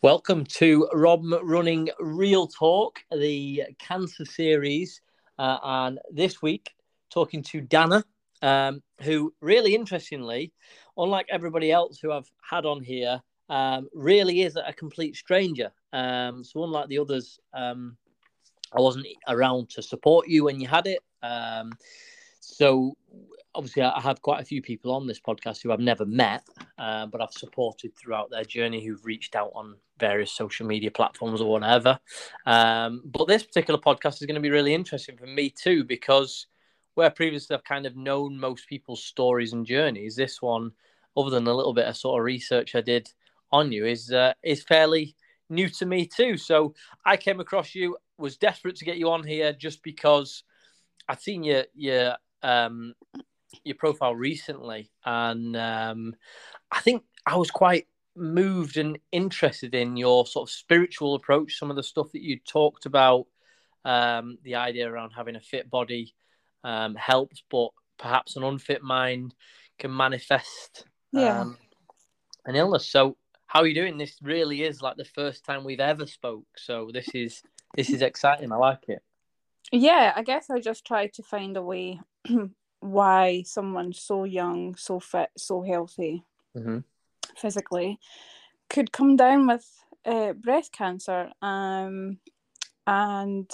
Welcome to Rob Running Real Talk, the cancer series. Uh, and this week, talking to Dana, um, who really interestingly, unlike everybody else who I've had on here, um, really is a complete stranger. Um, so, unlike the others, um, I wasn't around to support you when you had it. Um, so, obviously I have quite a few people on this podcast who I've never met, uh, but I've supported throughout their journey who've reached out on various social media platforms or whatever. Um, but this particular podcast is going to be really interesting for me too because where previously I've kind of known most people's stories and journeys, this one, other than a little bit of sort of research I did on you, is uh, is fairly new to me too. So I came across you, was desperate to get you on here just because I'd seen your your um, your profile recently, and um, I think I was quite moved and interested in your sort of spiritual approach. Some of the stuff that you talked about, um, the idea around having a fit body um, helps, but perhaps an unfit mind can manifest yeah. um, an illness. So, how are you doing? This really is like the first time we've ever spoke. So this is this is exciting. I like it. Yeah, I guess I just tried to find a way why someone so young, so fit, so healthy mm-hmm. Physically could come down with uh, breast cancer. Um, and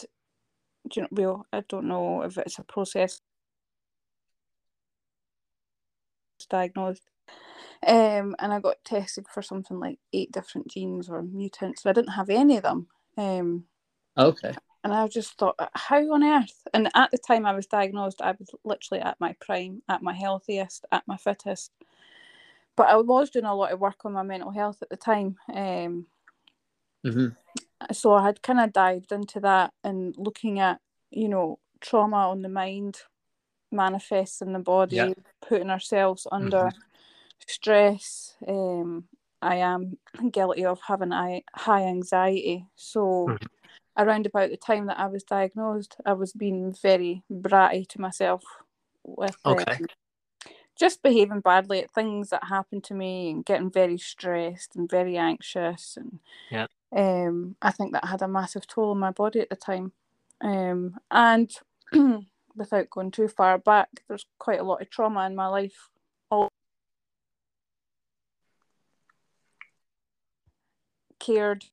you know, well, I don't know if it's a process diagnosed. Um, and I got tested for something like eight different genes or mutants. I didn't have any of them. Um, okay. And I just thought, how on earth? And at the time I was diagnosed, I was literally at my prime, at my healthiest, at my fittest. But I was doing a lot of work on my mental health at the time. Um, mm-hmm. So I had kind of dived into that and looking at, you know, trauma on the mind manifests in the body, yeah. putting ourselves under mm-hmm. stress. Um, I am guilty of having high anxiety. So. Mm-hmm around about the time that I was diagnosed, I was being very bratty to myself with okay. Um, just behaving badly at things that happened to me and getting very stressed and very anxious and yeah. um I think that had a massive toll on my body at the time. Um and without going too far back, there's quite a lot of trauma in my life. All cared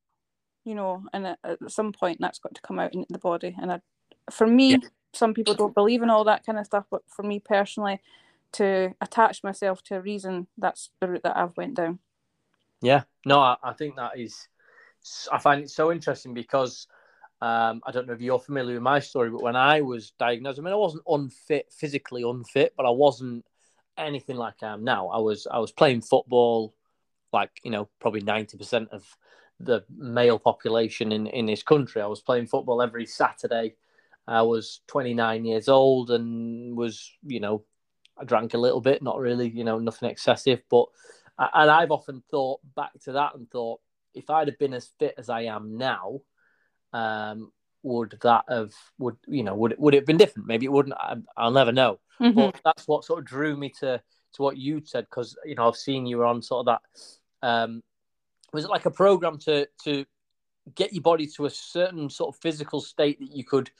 you know, and at, at some point that's got to come out into the body. And I, for me, yeah. some people don't believe in all that kind of stuff, but for me personally, to attach myself to a reason, that's the route that I've went down. Yeah, no, I, I think that is. I find it so interesting because um, I don't know if you're familiar with my story, but when I was diagnosed, I mean, I wasn't unfit, physically unfit, but I wasn't anything like I am now. I was I was playing football, like you know, probably ninety percent of the male population in, in this country. I was playing football every Saturday. I was 29 years old and was, you know, I drank a little bit, not really, you know, nothing excessive. But, and I've often thought back to that and thought, if I'd have been as fit as I am now, um, would that have, would, you know, would, would it have been different? Maybe it wouldn't. I, will never know. Mm-hmm. But that's what sort of drew me to, to what you said, because, you know, I've seen you were on sort of that, um, was it like a program to to get your body to a certain sort of physical state that you could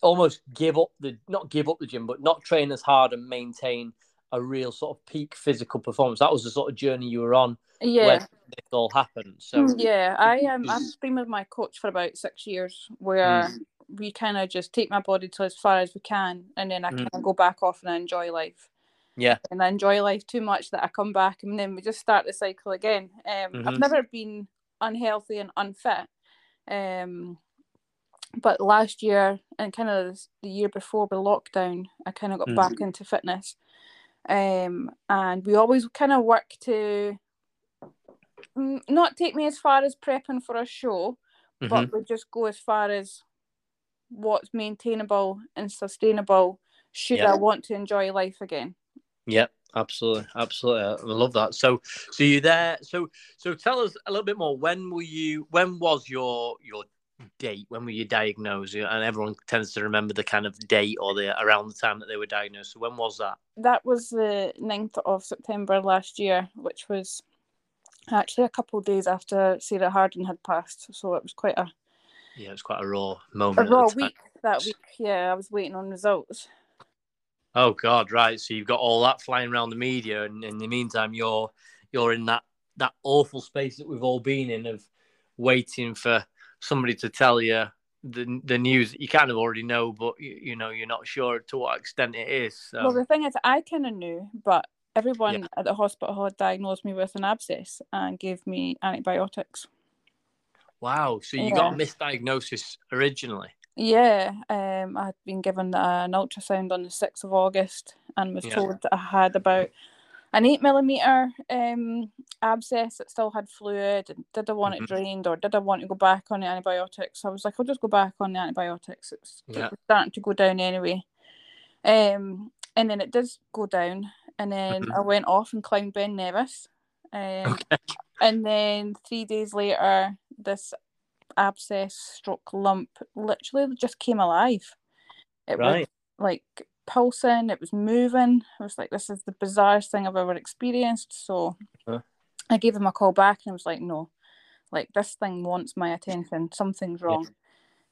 almost give up the not give up the gym but not train as hard and maintain a real sort of peak physical performance that was the sort of journey you were on yeah when this all happened so mm, yeah i um i've been with my coach for about six years where mm. we kind of just take my body to as far as we can and then i mm. kind of go back off and I enjoy life yeah. And I enjoy life too much that I come back and then we just start the cycle again. Um, mm-hmm. I've never been unhealthy and unfit. Um, but last year and kind of the year before the lockdown, I kind of got mm-hmm. back into fitness. Um, and we always kind of work to not take me as far as prepping for a show, mm-hmm. but we just go as far as what's maintainable and sustainable should yeah. I want to enjoy life again. Yep, absolutely, absolutely. I love that. So, so you there? So, so tell us a little bit more. When were you? When was your your date? When were you diagnosed? And everyone tends to remember the kind of date or the around the time that they were diagnosed. So, when was that? That was the 9th of September last year, which was Actually, a couple of days after Sarah Harding had passed, so it was quite a yeah, it was quite a raw moment. A raw week that week. Yeah, I was waiting on results. Oh God, right. So you've got all that flying around the media, and in the meantime, you're you're in that that awful space that we've all been in of waiting for somebody to tell you the the news that you kind of already know, but you, you know you're not sure to what extent it is. So. Well, the thing is, I kind of knew, but everyone yeah. at the hospital had diagnosed me with an abscess and gave me antibiotics. Wow! So you yeah. got a misdiagnosis originally. Yeah, um, I had been given an ultrasound on the sixth of August and was yeah. told that I had about an eight millimeter um, abscess that still had fluid. And did I want mm-hmm. it drained or did I want to go back on the antibiotics? I was like, I'll just go back on the antibiotics. It's, yeah. starting to go down anyway. Um, and then it did go down, and then mm-hmm. I went off and climbed Ben Nevis. Um, okay. And then three days later, this abscess stroke lump literally just came alive. It right. was like pulsing, it was moving. I was like, this is the bizarrest thing I've ever experienced. So huh. I gave them a call back and I was like, no, like this thing wants my attention. Something's wrong.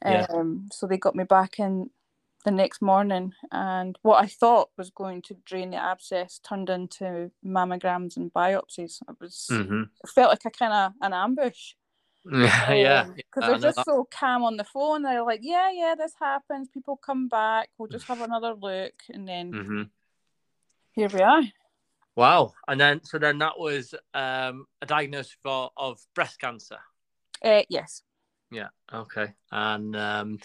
Yeah. Um, so they got me back in the next morning, and what I thought was going to drain the abscess turned into mammograms and biopsies. It was mm-hmm. it felt like a kind of an ambush. Yeah, yeah. Because um, they're just so calm on the phone. They're like, yeah, yeah, this happens. People come back. We'll just have another look, and then mm-hmm. here we are. Wow! And then, so then that was um, a diagnosis for of breast cancer. Uh, yes. Yeah. Okay. And um,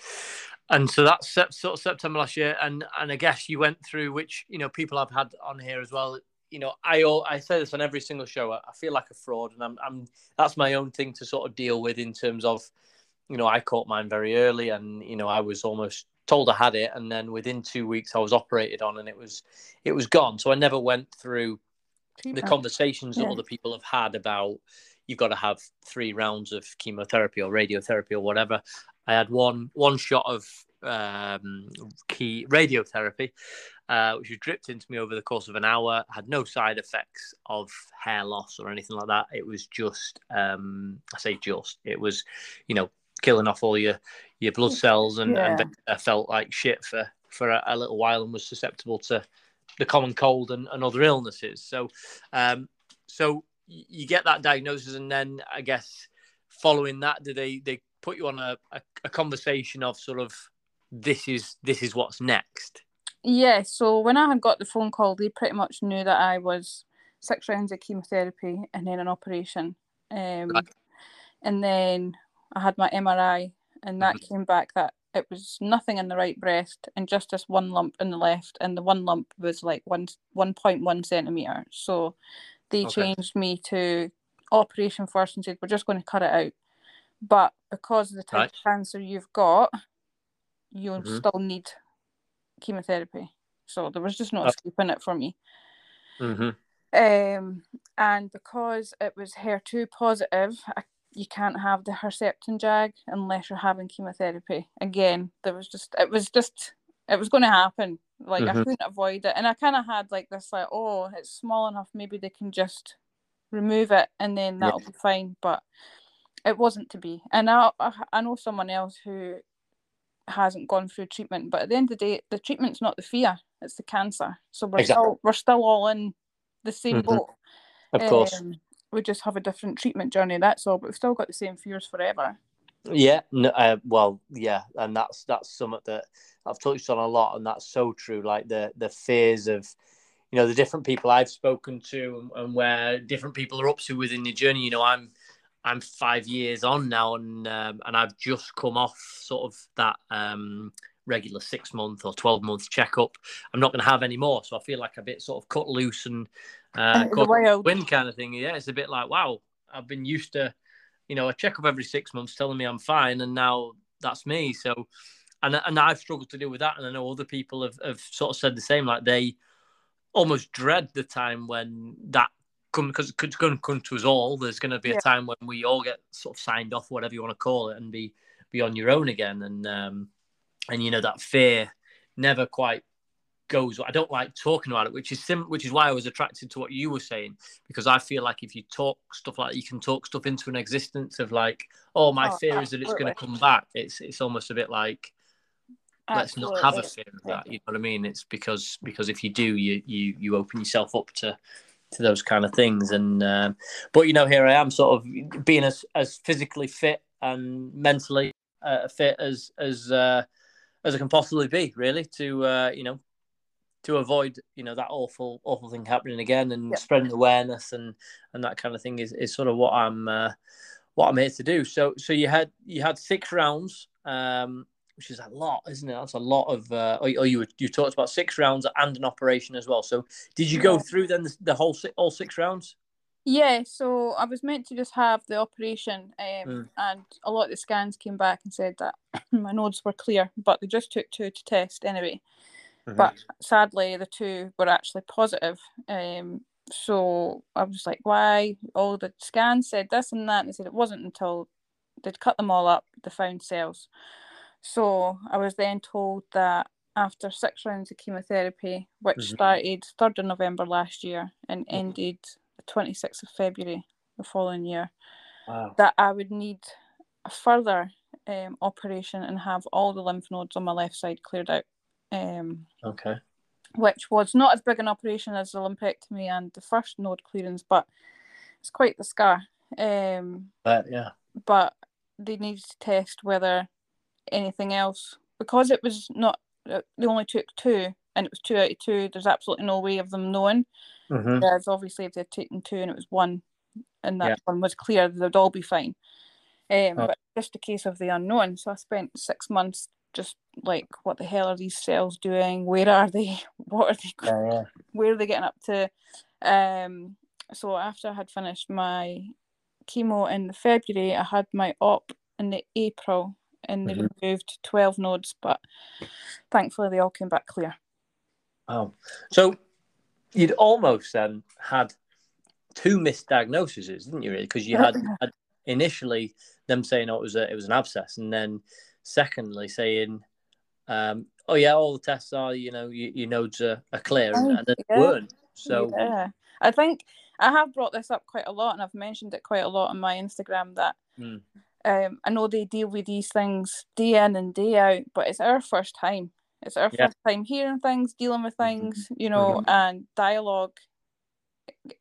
and so that's sort of September last year, and and I guess you went through which you know people I've had on here as well you know, I I say this on every single show. I feel like a fraud, and I'm, I'm that's my own thing to sort of deal with in terms of, you know, I caught mine very early, and you know, I was almost told I had it, and then within two weeks I was operated on, and it was it was gone. So I never went through the conversations yeah. that other people have had about you've got to have three rounds of chemotherapy or radiotherapy or whatever. I had one one shot of um, key radiotherapy, uh, which was dripped into me over the course of an hour. Had no side effects of hair loss or anything like that. It was just, um, I say just, it was, you know, killing off all your your blood cells, and, yeah. and I felt like shit for for a, a, little while and was susceptible to the common cold and, and other illnesses. So, um, so you get that diagnosis, and then I guess following that, do they they put you on a, a, a conversation of sort of this is this is what's next. Yeah, so when I had got the phone call, they pretty much knew that I was six rounds of chemotherapy and then an operation. Um, right. And then I had my MRI, and that mm-hmm. came back that it was nothing in the right breast and just this one lump in the left, and the one lump was like one one point one centimeter. So they okay. changed me to operation first and said we're just going to cut it out. But because of the type right. of cancer you've got, you mm-hmm. still need chemotherapy. So there was just no escaping it for me. Mm-hmm. Um, and because it was HER2 positive, I, you can't have the Herceptin jag unless you're having chemotherapy. Again, there was just, it was just, it was going to happen. Like mm-hmm. I couldn't avoid it. And I kind of had like this, like, oh, it's small enough. Maybe they can just remove it and then that'll yeah. be fine. But it wasn't to be. And I, I know someone else who hasn't gone through treatment. But at the end of the day, the treatment's not the fear; it's the cancer. So we're exactly. still we're still all in the same mm-hmm. boat. Of course, um, we just have a different treatment journey. That's all. But we've still got the same fears forever. Yeah, no, uh, well, yeah, and that's that's something that I've touched on a lot, and that's so true. Like the the fears of, you know, the different people I've spoken to, and, and where different people are up to within the journey. You know, I'm I'm five years on now, and um, and I've just come off sort of that um, regular six month or twelve month checkup. I'm not going to have any more, so I feel like a bit sort of cut loose and uh, kind of thing. Yeah, it's a bit like wow, I've been used to, you know, a checkup every six months telling me I'm fine, and now that's me. So, and and I've struggled to deal with that, and I know other people have, have sort of said the same, like they almost dread the time when that come because it's going to come to us all. There's going to be a time when we all get sort of signed off, whatever you want to call it, and be be on your own again. And um, and you know that fear never quite goes. I don't like talking about it, which is sim- which is why I was attracted to what you were saying because I feel like if you talk stuff like you can talk stuff into an existence of like, oh, my oh, fear absolutely. is that it's going to come back. It's it's almost a bit like let's not have a fear of that. You know what I mean? It's because because if you do, you you you open yourself up to to those kind of things. And um, but you know, here I am, sort of being as as physically fit and mentally uh, fit as as uh, as I can possibly be, really, to uh, you know to avoid you know that awful awful thing happening again and spreading awareness and and that kind of thing is, is sort of what I'm uh, what I'm here to do. So so you had you had six rounds. Um, which is a lot, isn't it? That's a lot of. Uh, oh, oh you you talked about six rounds and an operation as well. So did you go through then the, the whole all six rounds? Yeah, so I was meant to just have the operation, um, mm. and a lot of the scans came back and said that my nodes were clear, but they just took two to test anyway. Mm-hmm. But sadly, the two were actually positive. Um, so I was like, why? All the scans said this and that. And they said it wasn't until they'd cut them all up, they found cells. So I was then told that after six rounds of chemotherapy, which mm-hmm. started 3rd of November last year and mm-hmm. ended the 26th of February the following year, wow. that I would need a further um, operation and have all the lymph nodes on my left side cleared out. Um, okay. Which was not as big an operation as the lumpectomy and the first node clearance, but it's quite the scar. Um, but yeah. But they needed to test whether anything else because it was not. They only took two, and it was two out of two. There's absolutely no way of them knowing. Mm-hmm. Whereas obviously, if they'd taken two and it was one, and that yeah. one was clear, they'd all be fine. Um, oh. But just a case of the unknown. So I spent six months just like what the hell are these cells doing where are they what are they yeah, yeah. where are they getting up to um so after i had finished my chemo in february i had my op in the april and they mm-hmm. removed 12 nodes but thankfully they all came back clear oh so you'd almost then had two misdiagnoses didn't you really because you had, had initially them saying oh it was a, it was an abscess and then Secondly, saying, um, "Oh yeah, all the tests are, you know, your, your nodes are, are clear," and, and yeah. weren't. So yeah, I think I have brought this up quite a lot, and I've mentioned it quite a lot on my Instagram that. Mm. Um, I know they deal with these things day in and day out, but it's our first time. It's our yeah. first time hearing things, dealing with mm-hmm. things, you know, mm-hmm. and dialogue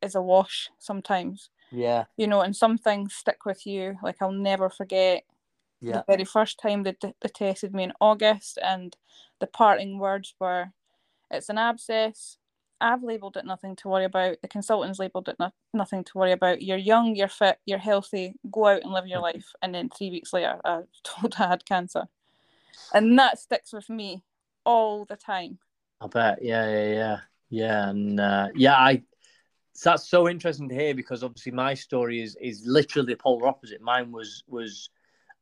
is a wash sometimes. Yeah. You know, and some things stick with you. Like I'll never forget yeah. the very first time they, they tested me in August, and the parting words were, "It's an abscess. I've labelled it nothing to worry about. The consultants labelled it no- nothing to worry about. You're young, you're fit, you're healthy. Go out and live your life." And then three weeks later, I was told I had cancer, and that sticks with me all the time. I bet. Yeah, yeah, yeah, yeah, and uh, yeah, I. So that's so interesting to hear because obviously my story is is literally the polar opposite. Mine was was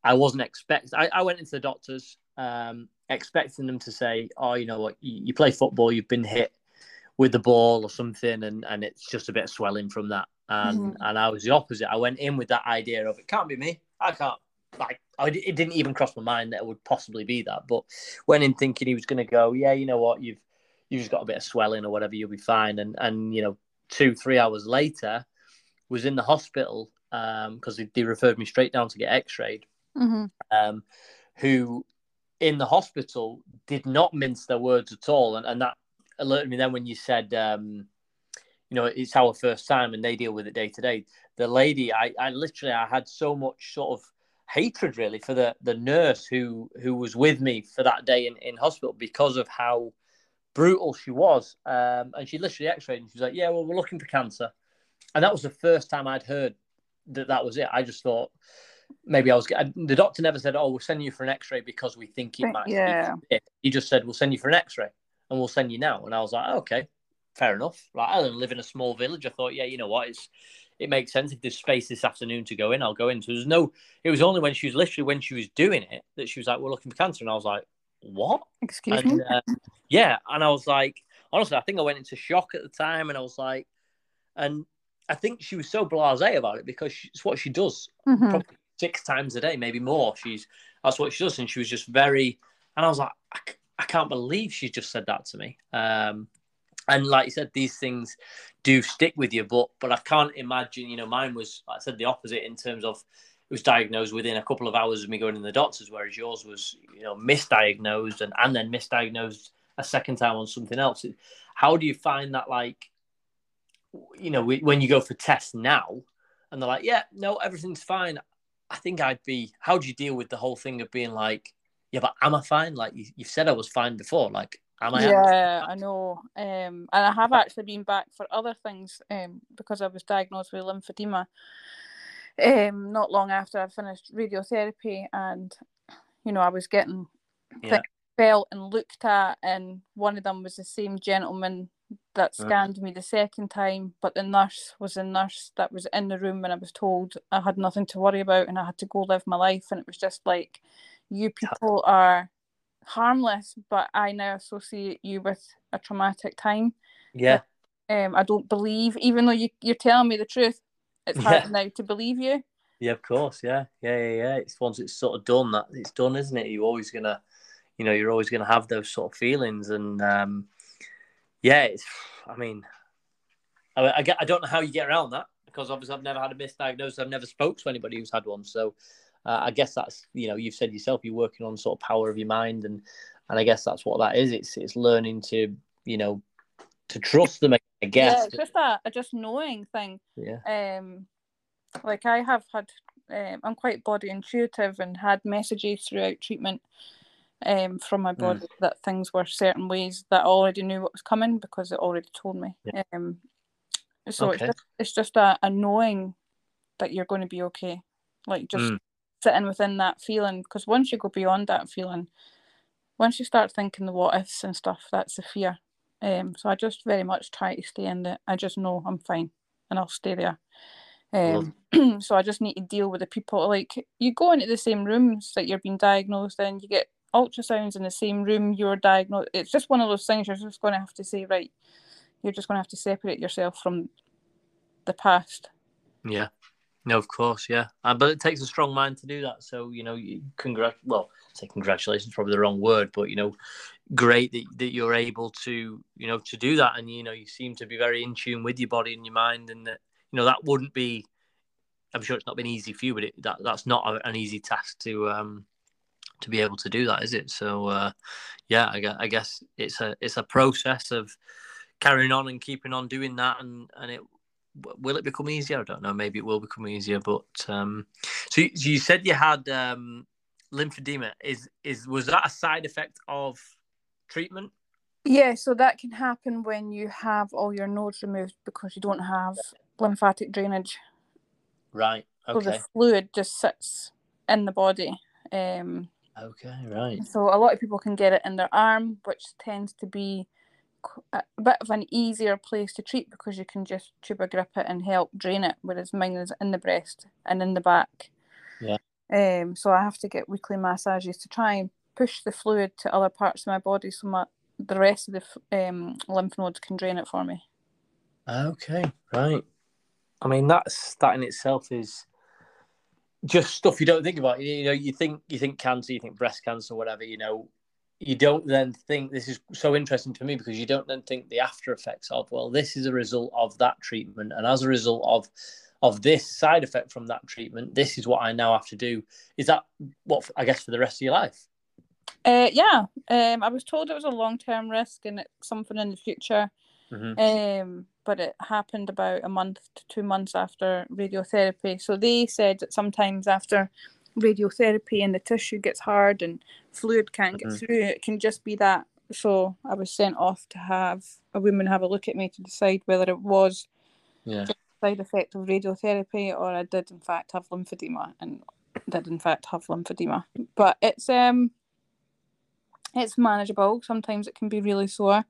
I wasn't expect. I, I went into the doctors um, expecting them to say, "Oh, you know what? You, you, play football. You've been hit with the ball or something, and, and it's just a bit of swelling from that." And mm-hmm. and I was the opposite. I went in with that idea of it can't be me. I can't. Like I, it didn't even cross my mind that it would possibly be that. But went in thinking he was going to go, "Yeah, you know what? You've you've just got a bit of swelling or whatever. You'll be fine." And and you know, two three hours later, was in the hospital because um, they, they referred me straight down to get X-rayed mm-hmm. um, who in the hospital did not mince their words at all. And, and that alerted me then when you said, um, you know, it's our first time and they deal with it day to day. The lady, I, I literally, I had so much sort of hatred really for the, the nurse who, who was with me for that day in, in hospital because of how brutal she was. Um, and she literally x-rayed and she was like, yeah, well, we're looking for cancer. And that was the first time I'd heard that that was it. I just thought, maybe I was the doctor never said, "Oh, we'll send you for an X-ray because we think it might." Yeah. He just said, "We'll send you for an X-ray and we'll send you now." And I was like, "Okay, fair enough." Like I live in a small village. I thought, yeah, you know what, it's it makes sense if there's space this afternoon to go in, I'll go in. So there's no. It was only when she was literally when she was doing it that she was like, "We're looking for cancer," and I was like, "What?" Excuse and, me. Uh, yeah, and I was like, honestly, I think I went into shock at the time, and I was like, and I think she was so blasé about it because it's what she does. Mm-hmm. Probably six times a day, maybe more. She's that's what she does, and she was just very. And I was like, I, I can't believe she just said that to me. Um, and like you said, these things do stick with you, but but I can't imagine. You know, mine was like I said the opposite in terms of it was diagnosed within a couple of hours of me going to the doctors, whereas yours was you know misdiagnosed and and then misdiagnosed a second time on something else. How do you find that like you know when you go for tests now and they're like, yeah, no, everything's fine. I think I'd be. How do you deal with the whole thing of being like, yeah, but am I fine? Like you, you said, I was fine before. Like Am I? Yeah, I know. Um, and I have actually been back for other things um, because I was diagnosed with lymphedema um, not long after I finished radiotherapy, and you know I was getting yeah. felt and looked at, and one of them was the same gentleman that scanned me the second time, but the nurse was a nurse that was in the room when I was told I had nothing to worry about and I had to go live my life, and it was just like, you people are harmless, but I now associate you with a traumatic time. Yeah. Um, I don't believe, even though you, you're telling me the truth, it's hard yeah. now to believe you. Yeah, of course. Yeah, yeah, yeah, yeah. It's once it's sort of done that it's done, isn't it? You're always gonna, you know, you're always gonna have those sort of feelings, and um, yeah, it's. I mean, I, I, I don't know how you get around that because obviously I've never had a misdiagnosis. I've never spoke to anybody who's had one, so uh, I guess that's you know you've said yourself you're working on sort of power of your mind and and I guess that's what that is. It's it's learning to you know to trust them. I guess. Yeah, it's just a, a just knowing thing. Yeah. Um, like I have had, um, I'm quite body intuitive and had messages throughout treatment. Um, from my body mm. that things were certain ways that I already knew what was coming because it already told me. Yeah. Um, so okay. it's just, it's just a, a knowing that you're going to be okay. Like just mm sitting within that feeling because once you go beyond that feeling once you start thinking the what ifs and stuff that's the fear. Um so i just very much try to stay in it i just know i'm fine and i'll stay there. Um so i just need to deal with the people like you go into the same rooms that you're being diagnosed in you get ultrasounds in the same room you're diagnosed it's just one of those things you're just going to have to say right you're just going to have to separate yourself from the past. Yeah no, of course, yeah, uh, but it takes a strong mind to do that. So you know, congrat. Well, say congratulations, probably the wrong word, but you know, great that, that you're able to you know to do that, and you know, you seem to be very in tune with your body and your mind, and that you know that wouldn't be. I'm sure it's not been easy for you, but it, that that's not a, an easy task to um to be able to do that, is it? So uh, yeah, I I guess it's a it's a process of carrying on and keeping on doing that, and and it will it become easier? I don't know. Maybe it will become easier. But um, so, you, you said you had um, lymphedema. Is is was that a side effect of treatment? Yeah, so that can happen when you have all your nodes removed because you don't have lymphatic drainage. Right. Okay. So the fluid just sits in the body. Um, okay. Right. So a lot of people can get it in their arm, which tends to be a bit of an easier place to treat because you can just Tubigrip it and help drain it, whereas mine is in the breast and in the back. Yeah. Um, so I have to get weekly massages to try and push the fluid to other parts of my body so my the rest of the um, lymph nodes can drain it for me. Okay, right. I mean that's that in itself is just stuff you don't think about. You know, you think you think cancer, you think breast cancer, whatever. You know, you don't then think this is so interesting to me because you don't then think the after effects of well this is a result of that treatment. And as a result of of this side effect from that treatment this is what i now have to do. Is that what i guess for the rest of your life? Uh, yeah. Um, i was told it was a long-term risk and it's something in the future. Mm-hmm. um, but it happened about a month to two months after radiotherapy. So they said that sometimes after radiotherapy and the tissue gets hard and fluid can't get mm-hmm. through. It can just be that. So I was sent off to have a woman have a look at me to decide whether it was yeah. a side effect of radiotherapy or I did in fact have lymphedema and did in fact have lymphedema. But it's um it's manageable. Sometimes it can be really sore.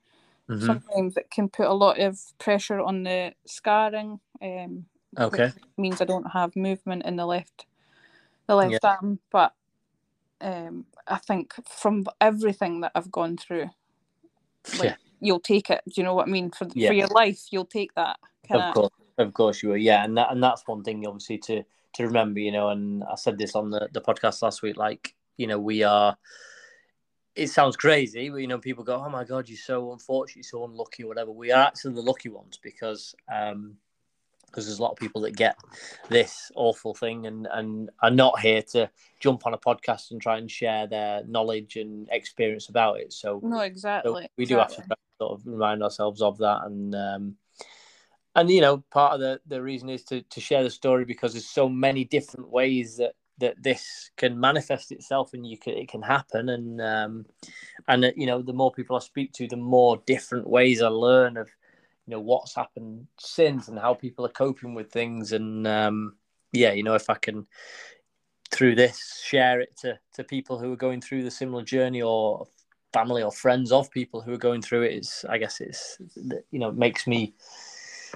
Mm-hmm. Sometimes it can put a lot of pressure on the scarring. Um, okay. means I don't have movement in the left the left yeah. arm. But um, I think from everything that I've gone through, like yeah. you'll take it. Do you know what I mean? For yeah. for your life, you'll take that. Of course, of course you will. Yeah, and that and that's one thing obviously to to remember. You know, and I said this on the the podcast last week. Like you know, we are. it sounds crazy, but you know, people go, "Oh my god, you're so unfortunate, so unlucky, whatever." We are actually the lucky ones because um, because there's a lot of people that get this awful thing and and are not here to jump on a podcast and try and share their knowledge and experience about it. So no, exactly. So we do exactly. have to sort of remind ourselves of that and. Um, and you know, part of the, the reason is to, to share the story because there's so many different ways that that this can manifest itself and you can it can happen and um and uh, you know the more people i speak to the more different ways i learn of you know what's happened since and how people are coping with things. And um yeah you know if i can through this share it to to people who are going through the similar journey or family or friends of people who are going through it is i guess it's you know makes me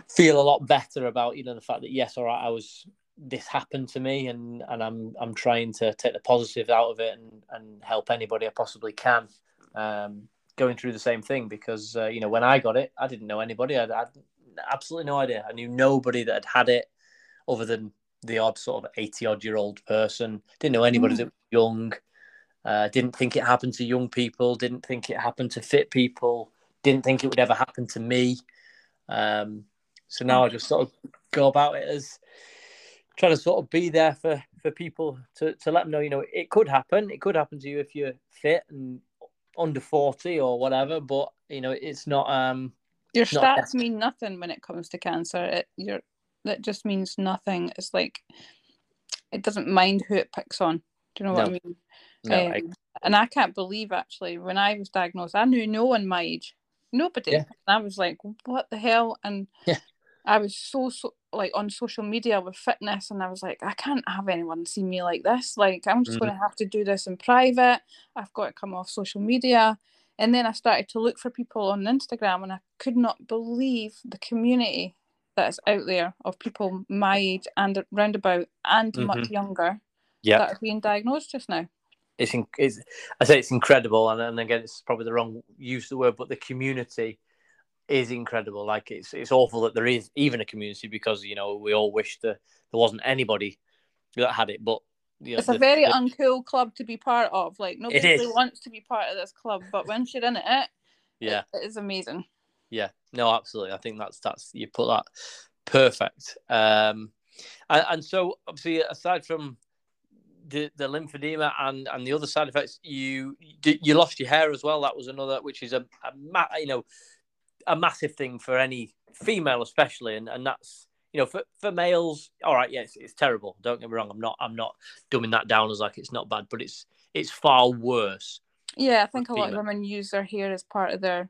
feel a lot better about you know the fact that yes all right i was this happened to me and and I'm I'm trying to take the positives out of it and and help anybody I possibly can. Um, going through the same thing because uh, you know when I got it I didn't know anybody. I had absolutely no idea. I knew nobody that had had it other than the odd sort of 80 odd year old person. Didn't know anybody mm. that was young. Uh, didn't think it happened to young people. Didn't think it happened to fit people. Didn't think it would ever happen to me. Um, so now I just sort of go about it as trying to sort of be there for for people to to let them know you know it could happen. It could happen to you if you're fit and under 40 or whatever but you know it's not um your stats not... mean nothing when it comes to cancer. It you're that just means nothing. It's like it doesn't mind who it picks on. Do you know what no. i mean? No, um, I... and i can't believe actually when i was diagnosed i knew no one my age. Nobody. Yeah. and i was like what the hell? And yeah. i was so so like on social media with fitness and I was like, I can't have anyone see me like this. Like I'm just mm-hmm. going to have to do this in private. I've got to come off social media. And then I started to look for people on Instagram and I could not believe the community that is out there of people my age and roundabout and mm-hmm. much younger yep. that are being diagnosed just now. It's, in, it's I say it's incredible and, and again it's probably the wrong use of the word, but the community is incredible. Like it's it's awful that there is even a community because you know we all wish that there wasn't anybody that had it. But you know, it's a very the, uncool club to be part of. Like nobody really wants to be part of this club, but once you're in it, yeah, it is amazing. Yeah, no, absolutely. I think that's that's you put that perfect. Um, and, and so obviously aside from the, the lymphedema and, and the other side effects, you you lost your hair as well. That was another, which is a, a you know a massive thing for any female, especially, and, and that's you know for, for males. All right, yes, it's terrible. Don't get me wrong. I'm not I'm not dumbing that down as like it's not bad, but it's it's far worse. Yeah, I think a lot of women use their hair as part of their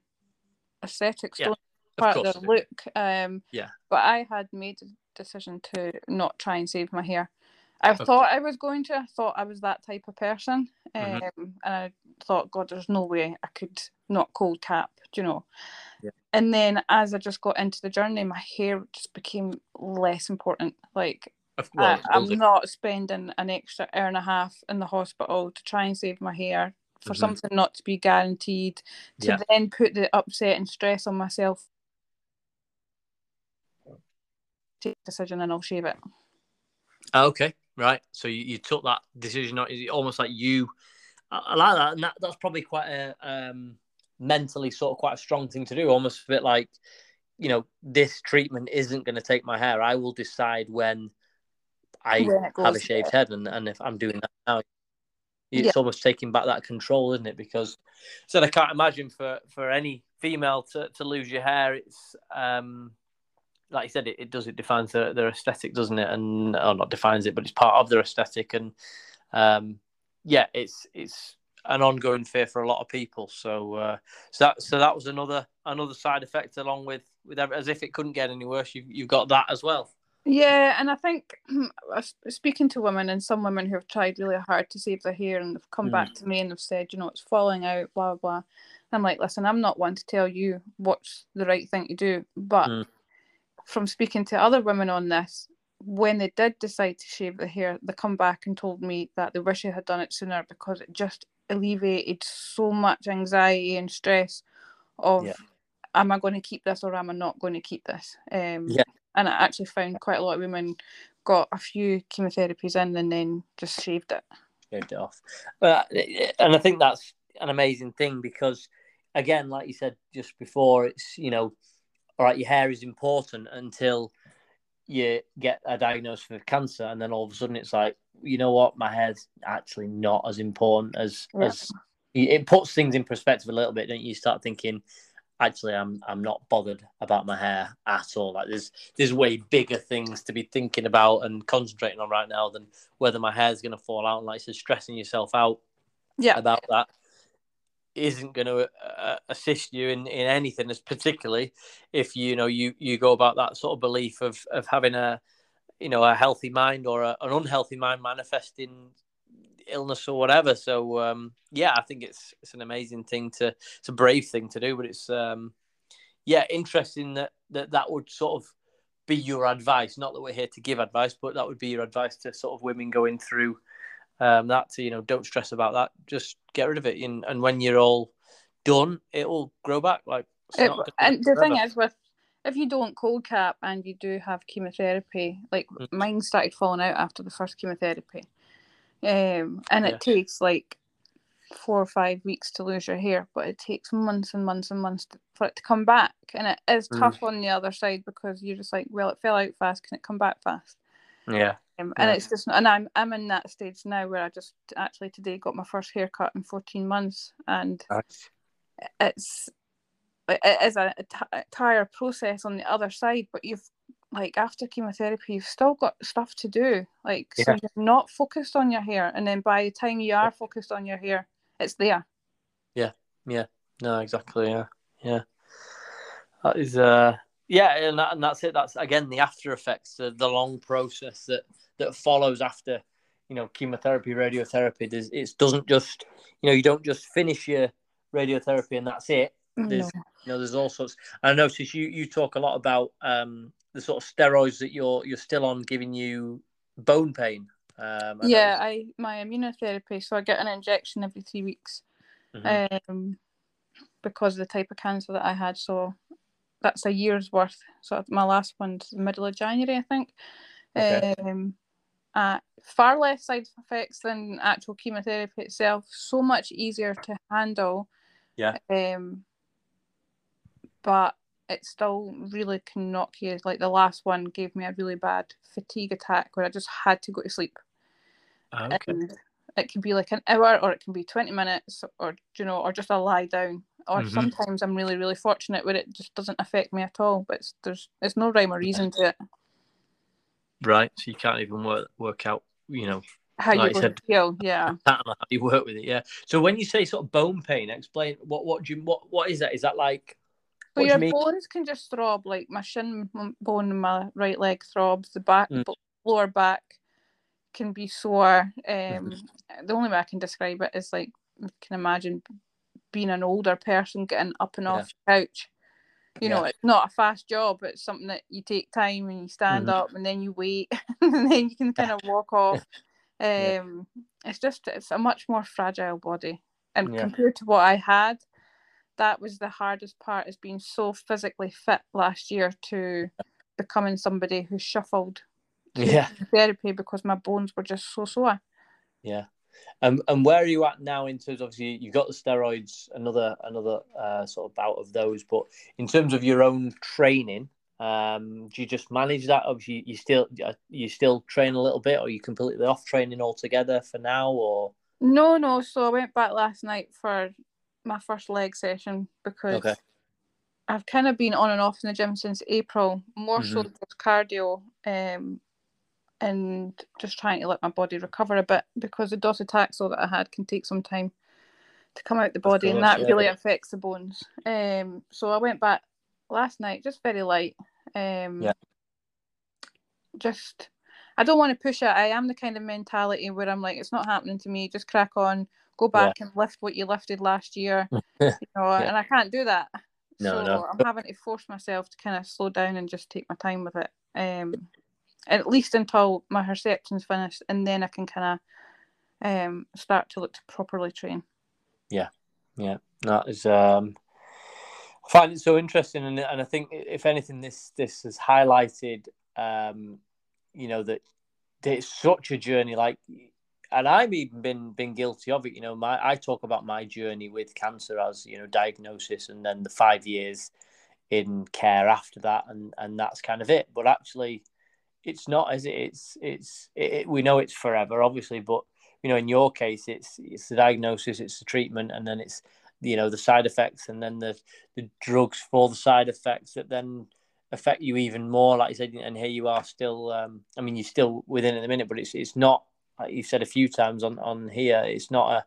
aesthetics, yeah, part of, of their look. Um, yeah. But I had made a decision to not try and save my hair. I okay. thought I was going to. I thought I was that type of person, mm-hmm. um, mm-hmm. and I thought, God, there's no way I could not cold cap. Do you know? Yeah. And then as I just got into the journey, my hair just became less important. Like I, am not spending an extra hour and a half in the hospital to try and save my hair for mm-hmm. something not to be guaranteed. To yeah. then put the upset and stress on myself. Take a decision and I'll shave it. Okay, right. So you, you took that decision. Almost like you. I, I like that, and that, that's probably quite a um, mentally sort of quite a strong thing to do. Almost a bit like, you know, this treatment isn't going to take my hair. I will decide when I have a shaved head, and, and if I'm doing that now, it's yeah. almost taking back that control, isn't it? Because so I can't imagine for for any female to, to lose your hair. It's um like you said, it, it does it defines their, their aesthetic, doesn't it? And or not defines it, but it's part of their aesthetic. And um yeah, it's it's an ongoing fear for a lot of people. So, uh, so that so that was another another side effect, along with with as if it couldn't get any worse. You've you've got that as well. Yeah, and I think speaking to women and some women who have tried really hard to save their hair and they've come mm. back to me and they've said, you know, it's falling out, blah blah. I'm like, listen, I'm not one to tell you what's the right thing to do, but mm. from speaking to other women on this, when they did decide to shave their hair, they come back and told me that they wish they had done it sooner because it just alleviated so much anxiety and stress of yeah. am I going to keep this or am I not going to keep this? Um, yeah. And I actually found quite a lot of women got a few chemotherapies in and then just shaved it. Shaved it off. Uh, and I think that's an amazing thing because, again, like you said just before, it's you know, all right, your hair is important until you get a diagnosis of cancer, and then all of a sudden it's like, you know what, my hair's actually not as important as yeah. as it puts things in perspective a little bit, don't you? you start thinking, actually, I'm I'm not bothered about my hair at all. Like there's there's way bigger things to be thinking about and concentrating on right now than whether my hair's going to fall out. And like so, stressing yourself out, yeah, about that isn't going to uh, assist you in, in anything as particularly if you know you you go about that sort of belief of of having a you know a healthy mind or a, an unhealthy mind manifesting illness or whatever. So um yeah i think it's it's an amazing thing to it's a brave thing to do but it's um yeah interesting that that, that would sort of be your advice. Not that we're here to give advice but that would be your advice to sort of women going through um, that you know don't stress about that. Just get rid of it. And, and when you're all done it'll grow back. Like it, and the thing is with if you don't cold cap and you do have chemotherapy like mm. mine started falling out after the first chemotherapy. Um, and it yeah. takes like four or five weeks to lose your hair but it takes months and months and months to, for it to come back. And it is mm. tough on the other side because you're just like well it fell out fast. Can it come back fast? Yeah um, and yeah. it's just, and I'm I'm in that stage now where I just actually today got my first haircut in 14 months, and nice. it's it is a, a, t- a tire process on the other side, but you've like after chemotherapy, you've still got stuff to do. Like yeah. so you're not focused on your hair, and then by the time you are focused on your hair, it's there. Yeah, yeah, no, exactly, yeah, yeah. That is uh yeah, and, that, and that's it. That's again the after effects, the, the long process that that follows after you know chemotherapy radiotherapy there's it doesn't just you know you don't just finish your radiotherapy and that's it there's no. you know there's all sorts i notice you you talk a lot about um the sort of steroids that you're you're still on giving you bone pain um, I yeah i my immunotherapy so i get an injection every three weeks mm-hmm. um because of the type of cancer that i had so that's a year's worth so my last one's the middle of january i think okay. um uh, far less side effects than actual chemotherapy itself. So much easier to handle. Yeah. Um, but it still really can knock you. Like the last one gave me a really bad fatigue attack where I just had to go to sleep. Ah, okay. And it can be like an hour or it can be 20 minutes or, you know, or just a lie down. Or mm-hmm. sometimes I'm really, really fortunate where it just doesn't affect me at all. But it's, there's, there's no rhyme or reason to it. Right. So you can't even work work out, you know, how like you said, feel. Yeah. How you work with it. Yeah. So when you say sort of bone pain, explain what what do you what what is that? Is that like? So your you bones can just throb, like my shin bone in my right leg throbs. The back, mm. lower back, can be sore. Um, the only way I can describe it is like you can imagine being an older person getting up and off yeah. the couch. You yeah. know it's not a fast job it's something that you take time and you stand mm-hmm. up and then you wait and then you can kind of walk off. Um it's just it's a much more fragile body. And compared to what i had that was the hardest part is being so physically fit last year to becoming somebody who shuffled yeah. therapy because my bones were just so sore. Yeah um, and where are you at now in terms? Of, obviously, you got the steroids, another another uh, sort of bout of those. But in terms of your own training, um, do you just manage that? Obviously, you still uh, you still train a little bit, or you completely off training altogether for now, or no, no. So I went back last night for my first leg session because okay. I've kind of been on and off in the gym since April, more mm-hmm. so with cardio. Um, and just trying to let my body recover a bit because the docetaxel that I had can take some time to come out the body, course, and that yeah. really affects the bones. Um, so I went back last night, just very light. Um, yeah. Just, I don't want to push it. I am the kind of mentality where I'm like, it's not happening to me. Just crack on, go back yeah. and lift what you lifted last year. you know, yeah. and I can't do that. No, so no. I'm having to force myself to kind of slow down and just take my time with it. Um, at least until my Herceptin's finished, and then I can kind of um, start to look to properly train. Yeah, yeah, that is. Um, I find it so interesting, and and I think if anything, this this has highlighted, um, you know, that, that it's such a journey. Like and I've even been been guilty of it. You know, my I talk about my journey with cancer as you know diagnosis, and then the five years in care after that, and and that's kind of it. But actually, it's not as it? It's it's it, we know it's forever, obviously, but you know, in your case, it's it's the diagnosis, it's the treatment, and then it's you know the side effects, and then the the drugs for the side effects that then affect you even more. Like you said, and here you are still. Um, I mean, you're still within in a minute, but it's it's not. Like you said a few times on on here, it's not a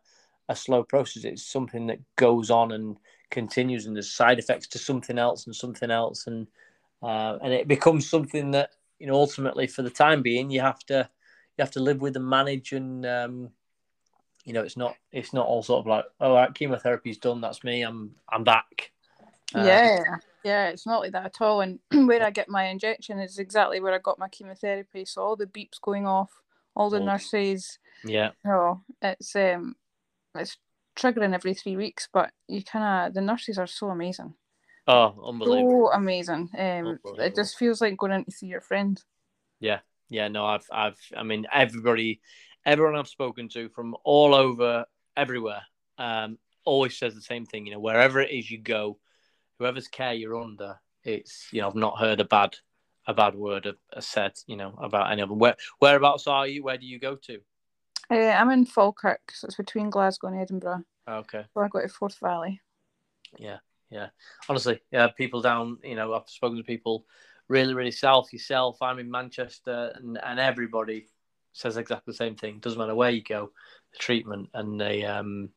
a slow process. It's something that goes on and continues, and there's side effects to something else and something else, and uh, and it becomes something that you know ultimately for the time being you have to you have to live with and manage, and um, you know it's not it's not all sort of like oh right, chemotherapy's done, that's me, I'm I'm back. Uh, yeah, yeah, it's not like that at all. And where I get my injection is exactly where I got my chemotherapy. So all the beeps going off, all the oh. nurses. Yeah. You know, it's um, it's triggering every three weeks, but you kind of the nurses are so amazing. Oh, unbelievable! So amazing. Um, unbelievable. it just feels like going in to see your friend. Yeah, yeah. No, I've, I've, I mean, everybody, everyone I've spoken to from all over, everywhere, um, always says the same thing. You know, wherever it is you go, whoever's care you're under, it's you know I've not heard a bad a bad word of, said you know about any of them. Where whereabouts are you? Where do you go to? Uh, I'm in Falkirk, so it's between Glasgow and Edinburgh. Okay. So I go to Forth Valley. Yeah, yeah. Honestly, yeah. People down, you know, I've spoken to people really, really south. Yourself, I'm in Manchester, and, and everybody says exactly the same thing. Doesn't matter where you go, the treatment and the um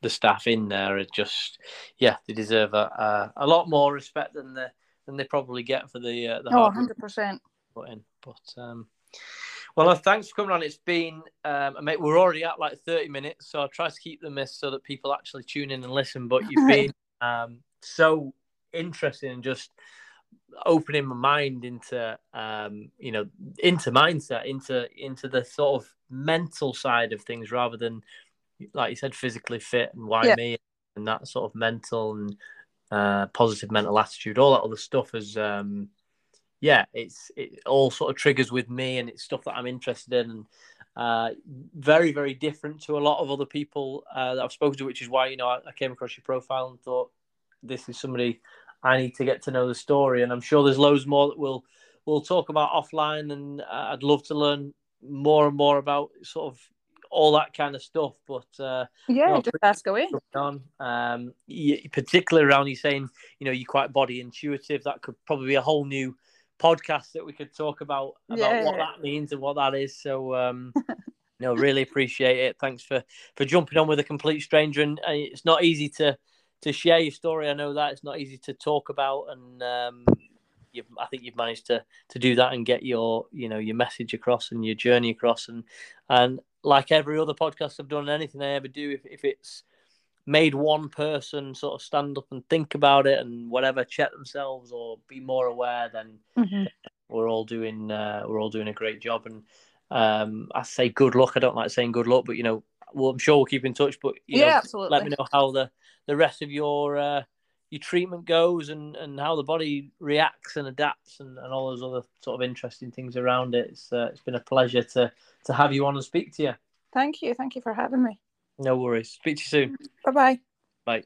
the staff in there are just, yeah, they deserve a, a, a lot more respect than the than they probably get for the uh, the oh, 100 percent put in. But um, well, uh, thanks for coming on. It's been, um, mate, we're already at like 30 minutes, so I'll try to keep the miss so that people actually tune in and listen. But you've been um, so interesting and just opening my mind into, um, you know, into mindset, into into the sort of mental side of things rather than like you said, physically fit and why yeah. me and that sort of mental and uh, positive mental attitude, all that other stuff is, um, yeah, it's it all sort of triggers with me and it's stuff that I'm interested in and uh, very, very different to a lot of other people uh, that I've spoken to, which is why, you know, I, I came across your profile and thought this is somebody I need to get to know the story. And I'm sure there's loads more that we'll, we'll talk about offline and uh, I'd love to learn more and more about sort of all that kind of stuff. But uh, yeah, you know, just ask away. On, um, you, particularly around you saying, you know, you're quite body intuitive. That could probably be a whole new podcast that we could talk about about yeah. what that means and what that is. So, um, no, really appreciate it. Thanks for for jumping on with a complete stranger. And uh, it's not easy to to share your story. I know that it's not easy to talk about, and um, I think you've managed to to do that and get your you know your message across and your journey across. And and like every other podcast I've done, anything I ever do, if, if it's made one person sort of stand up and think about it and whatever, check themselves or be more aware, then mm-hmm. we're all doing uh, we're all doing a great job. And um, I say good luck. I don't like saying good luck, but you know, well, I'm sure we'll keep in touch. But yeah, know, absolutely. Let me know how the the rest of your uh, your treatment goes and, and how the body reacts and adapts and, and all those other sort of interesting things around it. It's uh, it's been a pleasure to to have you on and speak to you. Thank you. Thank you for having me. No worries. Speak to you soon. Bye-bye. Bye.